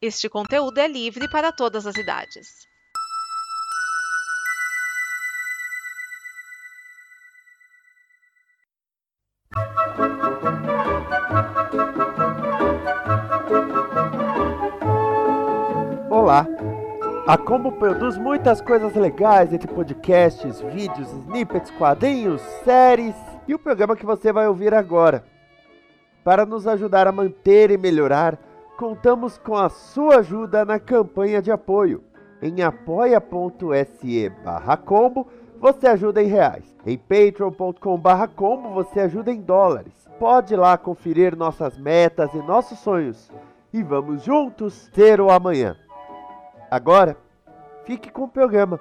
Este conteúdo é livre para todas as idades. Olá! A Combo produz muitas coisas legais entre podcasts, vídeos, snippets, quadrinhos, séries e o programa que você vai ouvir agora. Para nos ajudar a manter e melhorar, contamos com a sua ajuda na campanha de apoio. Em apoia.se combo, você ajuda em reais. Em patreon.com combo, você ajuda em dólares. Pode lá conferir nossas metas e nossos sonhos. E vamos juntos ter o amanhã. Agora, fique com o programa.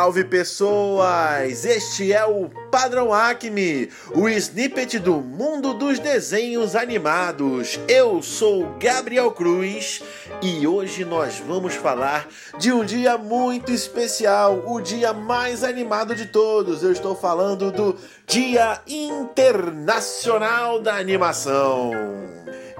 Salve pessoas! Este é o Padrão Acme, o snippet do mundo dos desenhos animados. Eu sou Gabriel Cruz e hoje nós vamos falar de um dia muito especial, o dia mais animado de todos. Eu estou falando do Dia Internacional da Animação.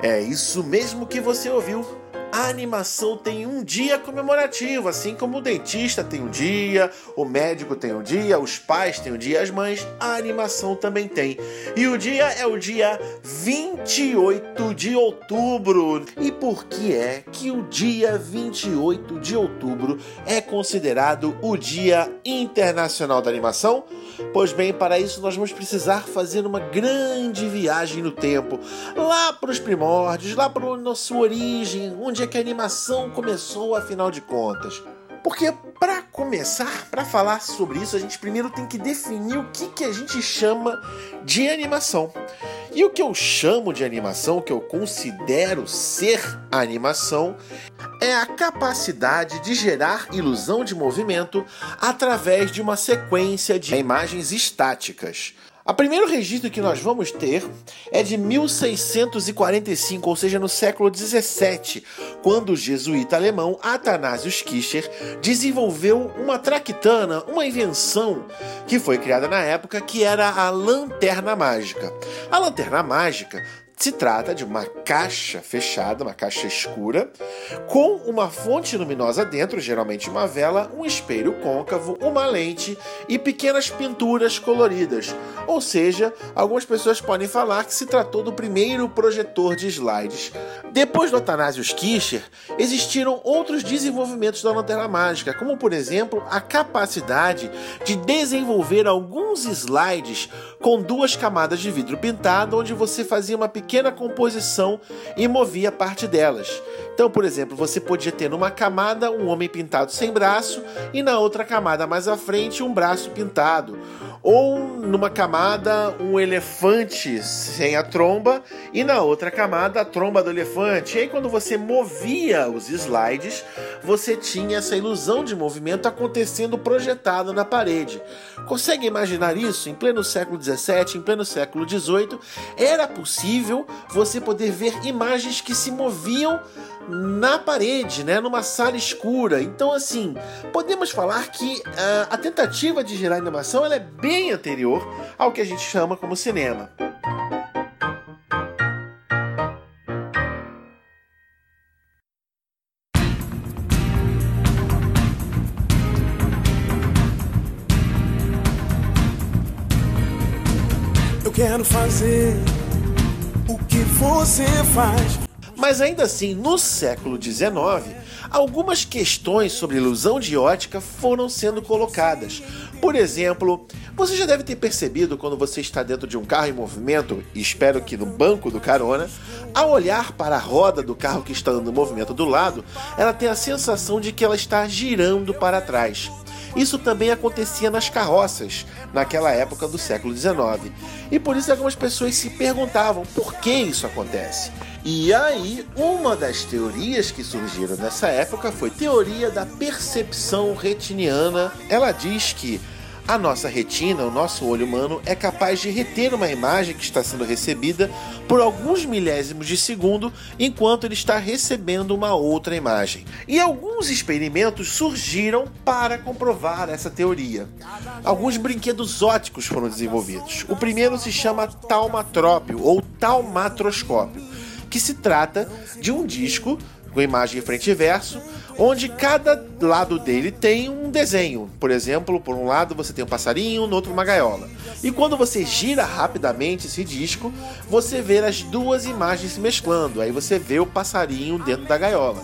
É isso mesmo que você ouviu a animação tem um dia comemorativo, assim como o dentista tem um dia, o médico tem um dia, os pais têm um dia, as mães, a animação também tem. E o dia é o dia 28 de outubro. E por que é que o dia 28 de outubro é considerado o Dia Internacional da Animação? Pois bem, para isso nós vamos precisar fazer uma grande viagem no tempo, lá para os primórdios, lá para a nossa origem, onde é que a animação começou, afinal de contas? Porque para começar, para falar sobre isso, a gente primeiro tem que definir o que, que a gente chama de animação. E o que eu chamo de animação, o que eu considero ser animação, é a capacidade de gerar ilusão de movimento através de uma sequência de imagens estáticas. O primeiro registro que nós vamos ter é de 1645, ou seja, no século 17, quando o jesuíta alemão Athanasius Kircher desenvolveu uma traquitana, uma invenção que foi criada na época, que era a lanterna mágica. A lanterna mágica se trata de uma caixa fechada, uma caixa escura, com uma fonte luminosa dentro, geralmente uma vela, um espelho côncavo, uma lente e pequenas pinturas coloridas. Ou seja, algumas pessoas podem falar que se tratou do primeiro projetor de slides. Depois do Athanasius Kircher, existiram outros desenvolvimentos da lanterna mágica, como por exemplo a capacidade de desenvolver alguns slides com duas camadas de vidro pintado, onde você fazia uma pequena pequena composição e movia parte delas. Então, por exemplo, você podia ter numa camada um homem pintado sem braço e na outra camada mais à frente um braço pintado ou numa camada um elefante sem a tromba e na outra camada a tromba do elefante. E aí quando você movia os slides, você tinha essa ilusão de movimento acontecendo projetado na parede. Consegue imaginar isso? Em pleno século XVII, em pleno século XVIII, era possível você poder ver imagens que se moviam na parede, né, numa sala escura. Então, assim, podemos falar que uh, a tentativa de gerar animação ela é bem anterior ao que a gente chama como cinema. Eu quero fazer o que você faz mas ainda assim, no século XIX, algumas questões sobre ilusão de ótica foram sendo colocadas. Por exemplo, você já deve ter percebido quando você está dentro de um carro em movimento, e espero que no banco do carona, ao olhar para a roda do carro que está dando movimento do lado, ela tem a sensação de que ela está girando para trás. Isso também acontecia nas carroças, naquela época do século XIX. E por isso algumas pessoas se perguntavam por que isso acontece. E aí, uma das teorias que surgiram nessa época foi teoria da percepção retiniana. Ela diz que a nossa retina, o nosso olho humano, é capaz de reter uma imagem que está sendo recebida por alguns milésimos de segundo enquanto ele está recebendo uma outra imagem. E alguns experimentos surgiram para comprovar essa teoria. Alguns brinquedos óticos foram desenvolvidos. O primeiro se chama taumatrópio ou taumatroscópio, que se trata de um disco com imagem frente e verso, onde cada lado dele tem um desenho. Por exemplo, por um lado você tem um passarinho, no outro uma gaiola. E quando você gira rapidamente esse disco, você vê as duas imagens se mesclando. Aí você vê o passarinho dentro da gaiola.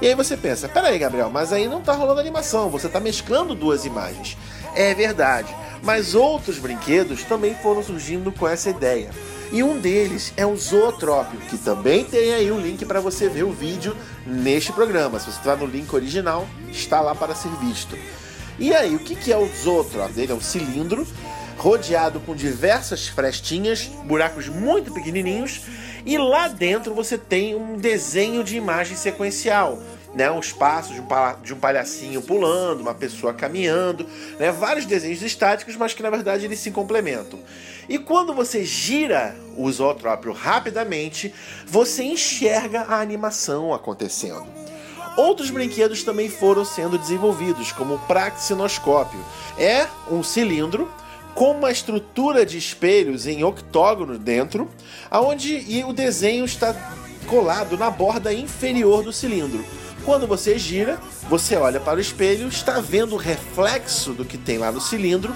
E aí você pensa, peraí, Gabriel, mas aí não tá rolando animação, você tá mesclando duas imagens. É verdade, mas outros brinquedos também foram surgindo com essa ideia. E um deles é o zootrópio, que também tem aí o link para você ver o vídeo neste programa. Se você está no link original, está lá para ser visto. E aí, o que é o zootrópio? Ele é um cilindro rodeado com diversas frestinhas, buracos muito pequenininhos, e lá dentro você tem um desenho de imagem sequencial né, os passos de um, de um palhacinho pulando, uma pessoa caminhando, né, vários desenhos estáticos, mas que na verdade eles se complementam. E quando você gira o zootrópio rapidamente, você enxerga a animação acontecendo. Outros brinquedos também foram sendo desenvolvidos, como o praxinoscópio. É um cilindro com uma estrutura de espelhos em octógono dentro, aonde o desenho está colado na borda inferior do cilindro. Quando você gira, você olha para o espelho, está vendo o reflexo do que tem lá no cilindro,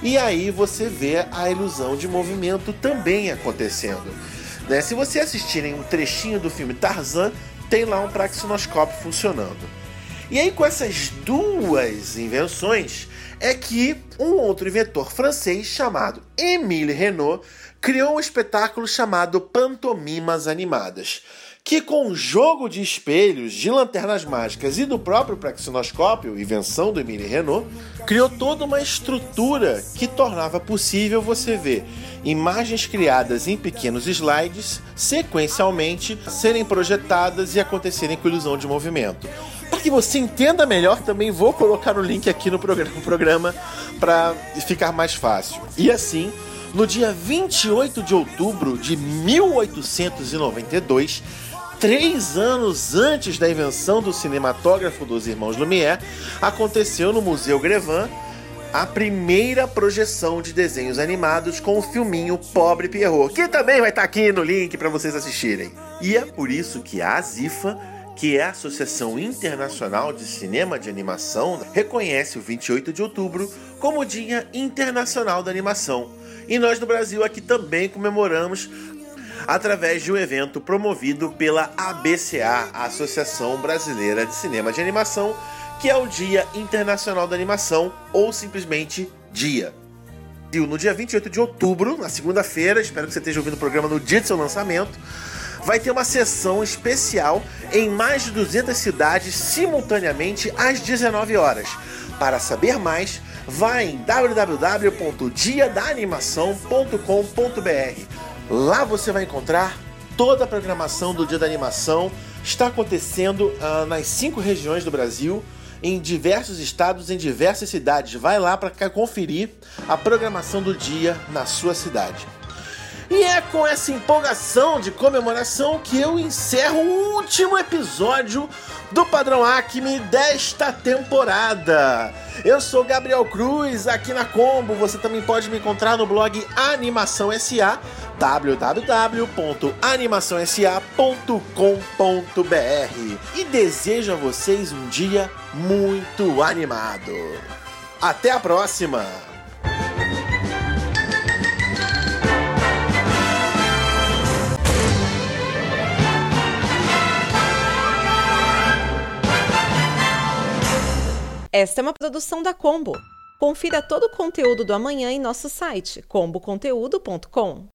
e aí você vê a ilusão de movimento também acontecendo. Né? Se você assistirem um trechinho do filme Tarzan, tem lá um praxinoscópio funcionando. E aí, com essas duas invenções, é que um outro inventor francês chamado Émile Renault criou um espetáculo chamado Pantomimas Animadas que com um jogo de espelhos, de lanternas mágicas e do próprio praxinoscópio, invenção do Emile Renault, criou toda uma estrutura que tornava possível você ver imagens criadas em pequenos slides, sequencialmente, serem projetadas e acontecerem com ilusão de movimento. Para que você entenda melhor, também vou colocar o link aqui no programa para ficar mais fácil. E assim, no dia 28 de outubro de 1892, três anos antes da invenção do cinematógrafo dos irmãos Lumière, aconteceu no Museu Grevin a primeira projeção de desenhos animados com o filminho Pobre Pierrot, que também vai estar aqui no link para vocês assistirem. E é por isso que a Azifa que é a Associação Internacional de Cinema de Animação, reconhece o 28 de outubro como Dia Internacional da Animação. E nós no Brasil aqui também comemoramos através de um evento promovido pela ABCA, Associação Brasileira de Cinema de Animação, que é o Dia Internacional da Animação, ou simplesmente Dia. E no dia 28 de outubro, na segunda-feira, espero que você esteja ouvindo o programa no dia de seu lançamento, vai ter uma sessão especial em mais de 200 cidades simultaneamente às 19 horas. Para saber mais, vá em www.diadanimação.com.br. Lá você vai encontrar toda a programação do Dia da Animação. Está acontecendo uh, nas cinco regiões do Brasil, em diversos estados, em diversas cidades. Vai lá para conferir a programação do dia na sua cidade. E é com essa empolgação de comemoração que eu encerro o último episódio do Padrão Acme desta temporada. Eu sou Gabriel Cruz, aqui na Combo. Você também pode me encontrar no blog Animação SA, www.animaçãosa.com.br. E desejo a vocês um dia muito animado. Até a próxima! Esta é uma produção da Combo. Confira todo o conteúdo do amanhã em nosso site comboconteúdo.com.